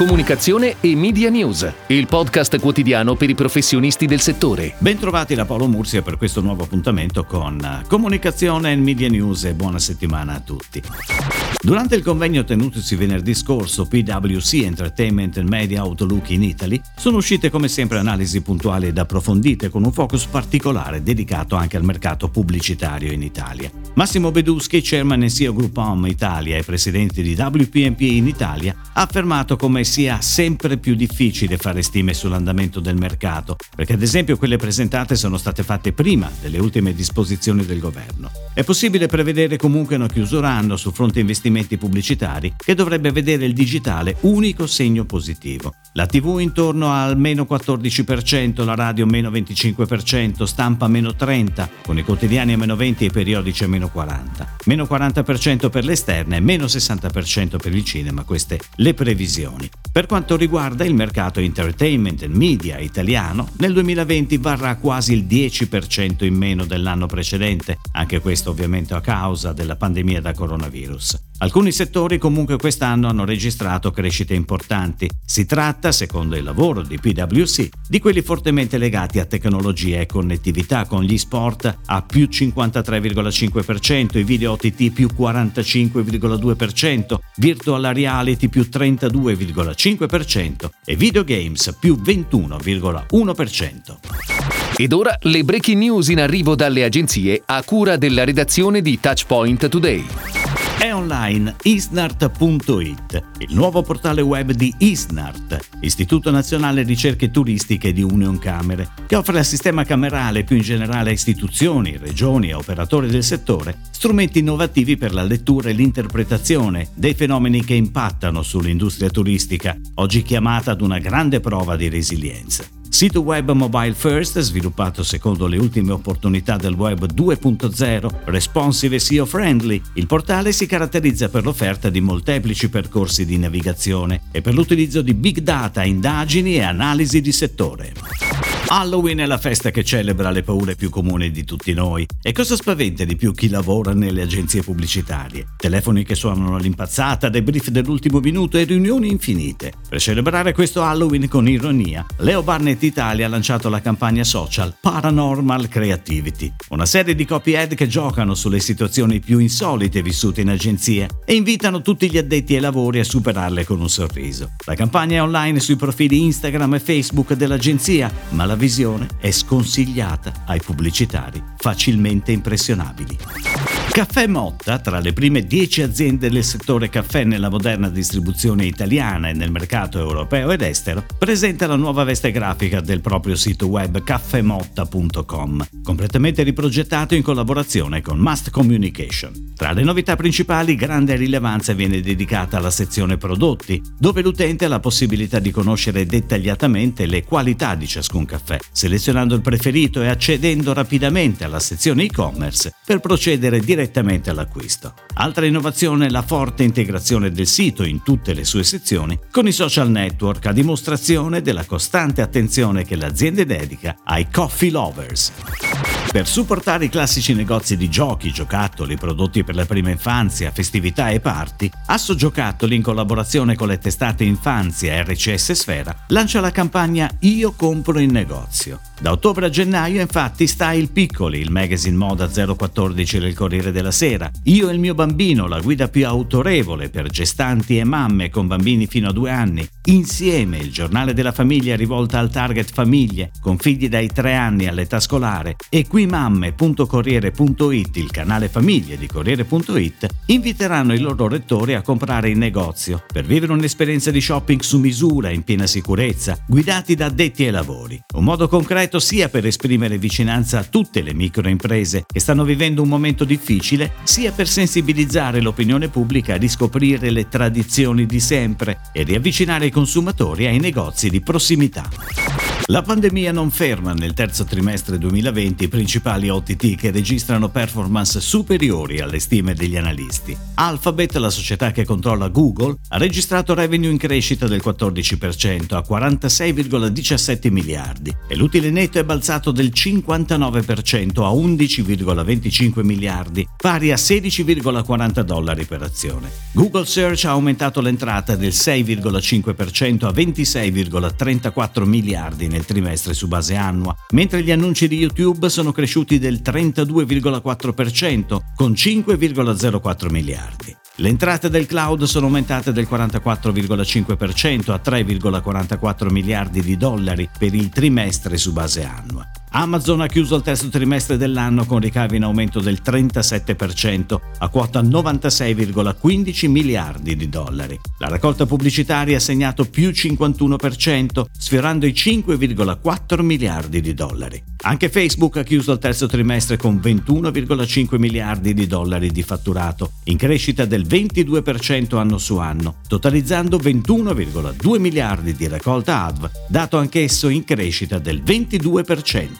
comunicazione e media news, il podcast quotidiano per i professionisti del settore. Bentrovati da Paolo Mursia per questo nuovo appuntamento con comunicazione e media news e buona settimana a tutti. Durante il convegno tenutosi venerdì scorso PwC Entertainment and Media Outlook in Italy sono uscite come sempre analisi puntuali ed approfondite con un focus particolare dedicato anche al mercato pubblicitario in Italia. Massimo Beduschi, chairman e CEO Group Home Italia e presidente di WPMP in Italia, ha affermato come sia sempre più difficile fare stime sull'andamento del mercato, perché ad esempio quelle presentate sono state fatte prima delle ultime disposizioni del governo. È possibile prevedere comunque una chiusura anno su fronte investimenti pubblicitari che dovrebbe vedere il digitale unico segno positivo. La TV intorno al meno 14%, la radio meno 25%, stampa meno 30%, con i quotidiani a meno 20% e i periodici a meno 40%. Meno 40% per l'esterna e meno 60% per il cinema, queste le previsioni. Per quanto riguarda il mercato entertainment e media italiano, nel 2020 varrà quasi il 10% in meno dell'anno precedente, anche questo ovviamente a causa della pandemia da coronavirus. Alcuni settori comunque quest'anno hanno registrato crescite importanti. Si tratta, secondo il lavoro di PwC, di quelli fortemente legati a tecnologia e connettività con gli sport a più 53,5%, i video OTT più 45,2%, virtual reality più 32,5% e videogames più 21,1%. Ed ora le breaking news in arrivo dalle agenzie a cura della redazione di Touchpoint Today. È online isnart.it, il nuovo portale web di Isnart, Istituto Nazionale Ricerche Turistiche di Union Camere, che offre al sistema camerale e più in generale a istituzioni, regioni e operatori del settore strumenti innovativi per la lettura e l'interpretazione dei fenomeni che impattano sull'industria turistica, oggi chiamata ad una grande prova di resilienza. Sito web mobile first, sviluppato secondo le ultime opportunità del web 2.0, responsive e SEO friendly, il portale si caratterizza per l'offerta di molteplici percorsi di navigazione e per l'utilizzo di big data, indagini e analisi di settore. Halloween è la festa che celebra le paure più comuni di tutti noi. E cosa spaventa di più chi lavora nelle agenzie pubblicitarie? Telefoni che suonano all'impazzata, debrief dell'ultimo minuto e riunioni infinite. Per celebrare questo Halloween con ironia, Leo Barnett Italia ha lanciato la campagna social Paranormal Creativity, una serie di copy ad che giocano sulle situazioni più insolite vissute in agenzie e invitano tutti gli addetti ai lavori a superarle con un sorriso. La campagna è online sui profili Instagram e Facebook dell'agenzia, ma la visione è sconsigliata ai pubblicitari facilmente impressionabili. Caffè Motta, tra le prime 10 aziende del settore caffè nella moderna distribuzione italiana e nel mercato europeo ed estero, presenta la nuova veste grafica del proprio sito web caffemotta.com, completamente riprogettato in collaborazione con Must Communication. Tra le novità principali, grande rilevanza viene dedicata alla sezione prodotti, dove l'utente ha la possibilità di conoscere dettagliatamente le qualità di ciascun caffè, selezionando il preferito e accedendo rapidamente alla sezione e-commerce per procedere direttamente direttamente all'acquisto. Altra innovazione è la forte integrazione del sito in tutte le sue sezioni con i social network a dimostrazione della costante attenzione che l'azienda dedica ai coffee lovers. Per supportare i classici negozi di giochi, giocattoli, prodotti per la prima infanzia, festività e party, Asso Giocattoli, in collaborazione con le testate Infanzia RCS Sfera, lancia la campagna Io compro in negozio. Da ottobre a gennaio, infatti, Style Piccoli, il magazine moda 014 del Corriere della Sera, Io e il mio bambino, la guida più autorevole per gestanti e mamme con bambini fino a due anni, Insieme, il giornale della famiglia rivolta al target famiglie, con figli dai tre anni all'età scolare, e qui quimamme.corriere.it, il canale famiglie di Corriere.it, inviteranno i loro lettori a comprare in negozio per vivere un'esperienza di shopping su misura in piena sicurezza, guidati da addetti ai lavori. Un modo concreto sia per esprimere vicinanza a tutte le microimprese che stanno vivendo un momento difficile, sia per sensibilizzare l'opinione pubblica a riscoprire le tradizioni di sempre e riavvicinare i consumatori ai negozi di prossimità. La pandemia non ferma nel terzo trimestre 2020 i principali OTT che registrano performance superiori alle stime degli analisti. Alphabet, la società che controlla Google, ha registrato revenue in crescita del 14% a 46,17 miliardi e l'utile netto è balzato del 59% a 11,25 miliardi, pari a 16,40 dollari per azione. Google Search ha aumentato l'entrata del 6,5% a 26,34 miliardi nel trimestre su base annua, mentre gli annunci di YouTube sono cresciuti del 32,4% con 5,04 miliardi. Le entrate del cloud sono aumentate del 44,5% a 3,44 miliardi di dollari per il trimestre su base annua. Amazon ha chiuso il terzo trimestre dell'anno con ricavi in aumento del 37% a quota 96,15 miliardi di dollari. La raccolta pubblicitaria ha segnato più 51%, sfiorando i 5,4 miliardi di dollari. Anche Facebook ha chiuso il terzo trimestre con 21,5 miliardi di dollari di fatturato, in crescita del 22% anno su anno, totalizzando 21,2 miliardi di raccolta ADV, dato anch'esso in crescita del 22%.